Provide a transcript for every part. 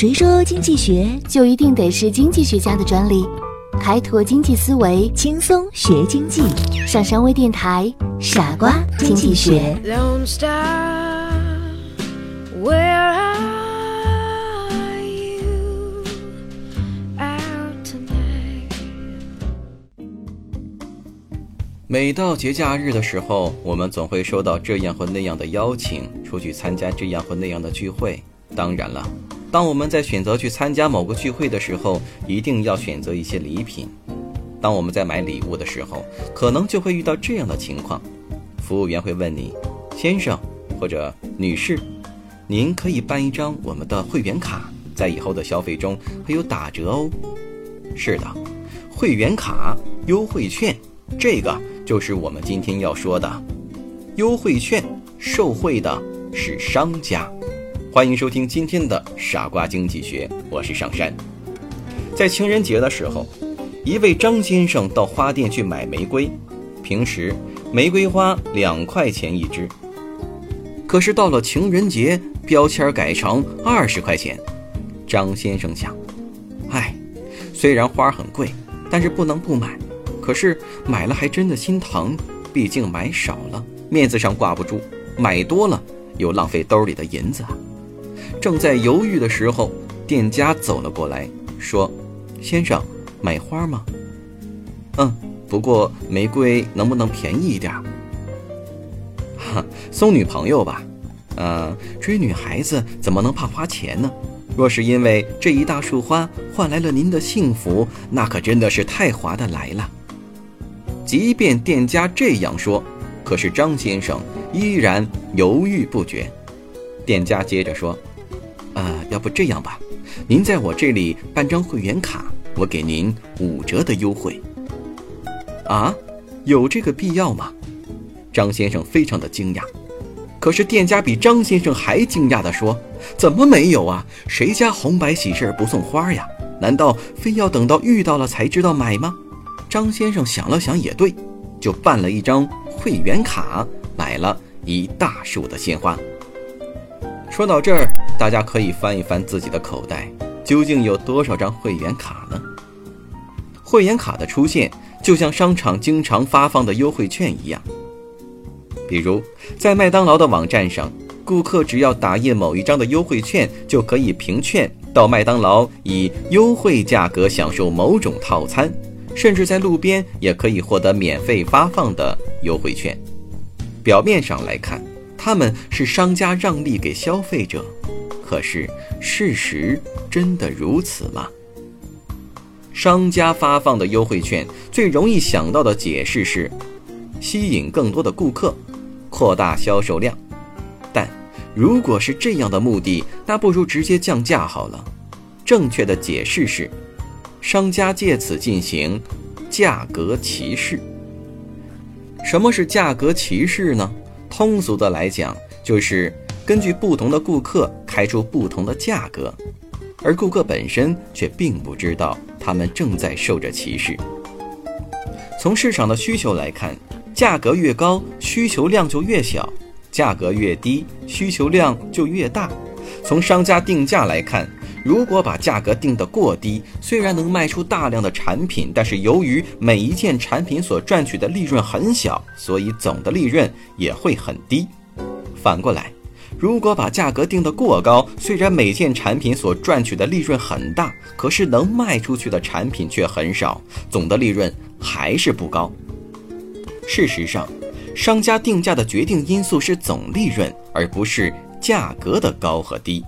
谁说经济学就一定得是经济学家的专利？开拓经济思维，轻松学经济。上山微电台，傻瓜经济学。Where are you 每到节假日的时候，我们总会收到这样或那样的邀请，出去参加这样或那样的聚会。当然了，当我们在选择去参加某个聚会的时候，一定要选择一些礼品。当我们在买礼物的时候，可能就会遇到这样的情况：服务员会问你，先生或者女士，您可以办一张我们的会员卡，在以后的消费中会有打折哦。是的，会员卡优惠券，这个就是我们今天要说的优惠券，受惠的是商家。欢迎收听今天的傻瓜经济学，我是上山。在情人节的时候，一位张先生到花店去买玫瑰，平时玫瑰花两块钱一支，可是到了情人节，标签改成二十块钱。张先生想，唉，虽然花很贵，但是不能不买。可是买了还真的心疼，毕竟买少了面子上挂不住，买多了又浪费兜里的银子啊。正在犹豫的时候，店家走了过来，说：“先生，买花吗？”“嗯，不过玫瑰能不能便宜一点？”“哈，送女朋友吧。”“嗯，追女孩子怎么能怕花钱呢？若是因为这一大束花换来了您的幸福，那可真的是太划得来了。”即便店家这样说，可是张先生依然犹豫不决。店家接着说。呃，要不这样吧，您在我这里办张会员卡，我给您五折的优惠。啊，有这个必要吗？张先生非常的惊讶。可是店家比张先生还惊讶的说：“怎么没有啊？谁家红白喜事不送花呀？难道非要等到遇到了才知道买吗？”张先生想了想，也对，就办了一张会员卡，买了一大束的鲜花。说到这儿，大家可以翻一翻自己的口袋，究竟有多少张会员卡呢？会员卡的出现，就像商场经常发放的优惠券一样。比如，在麦当劳的网站上，顾客只要打印某一张的优惠券，就可以凭券到麦当劳以优惠价格享受某种套餐，甚至在路边也可以获得免费发放的优惠券。表面上来看，他们是商家让利给消费者，可是事实真的如此吗？商家发放的优惠券最容易想到的解释是吸引更多的顾客，扩大销售量。但如果是这样的目的，那不如直接降价好了。正确的解释是，商家借此进行价格歧视。什么是价格歧视呢？通俗的来讲，就是根据不同的顾客开出不同的价格，而顾客本身却并不知道他们正在受着歧视。从市场的需求来看，价格越高，需求量就越小；价格越低，需求量就越大。从商家定价来看，如果把价格定得过低，虽然能卖出大量的产品，但是由于每一件产品所赚取的利润很小，所以总的利润也会很低。反过来，如果把价格定得过高，虽然每件产品所赚取的利润很大，可是能卖出去的产品却很少，总的利润还是不高。事实上，商家定价的决定因素是总利润，而不是价格的高和低。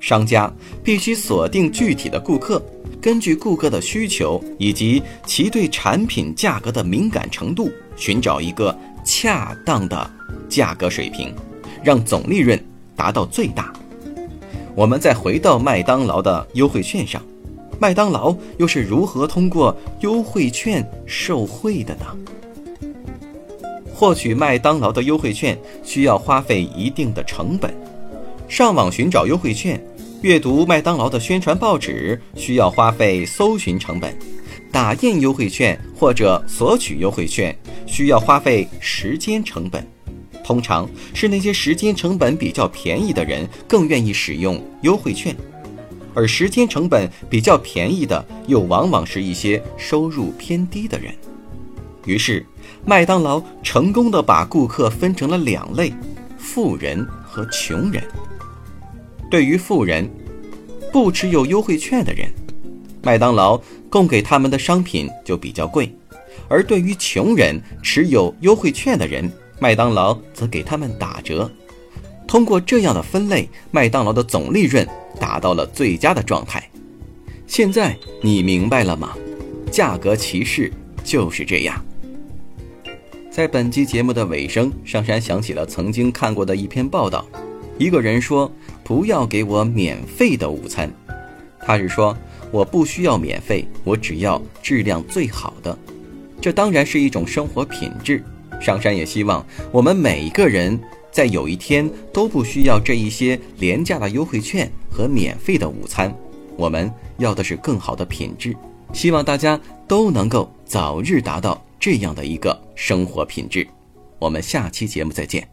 商家必须锁定具体的顾客，根据顾客的需求以及其对产品价格的敏感程度，寻找一个恰当的价格水平，让总利润达到最大。我们再回到麦当劳的优惠券上，麦当劳又是如何通过优惠券受贿的呢？获取麦当劳的优惠券需要花费一定的成本，上网寻找优惠券。阅读麦当劳的宣传报纸需要花费搜寻成本，打印优惠券或者索取优惠券需要花费时间成本。通常是那些时间成本比较便宜的人更愿意使用优惠券，而时间成本比较便宜的，又往往是一些收入偏低的人。于是，麦当劳成功的把顾客分成了两类：富人和穷人。对于富人，不持有优惠券的人，麦当劳供给他们的商品就比较贵；而对于穷人，持有优惠券的人，麦当劳则给他们打折。通过这样的分类，麦当劳的总利润达到了最佳的状态。现在你明白了吗？价格歧视就是这样。在本期节目的尾声，上山想起了曾经看过的一篇报道。一个人说：“不要给我免费的午餐。”他是说：“我不需要免费，我只要质量最好的。”这当然是一种生活品质。上山也希望我们每一个人。在有一天都不需要这一些廉价的优惠券和免费的午餐，我们要的是更好的品质。希望大家都能够早日达到这样的一个生活品质。我们下期节目再见。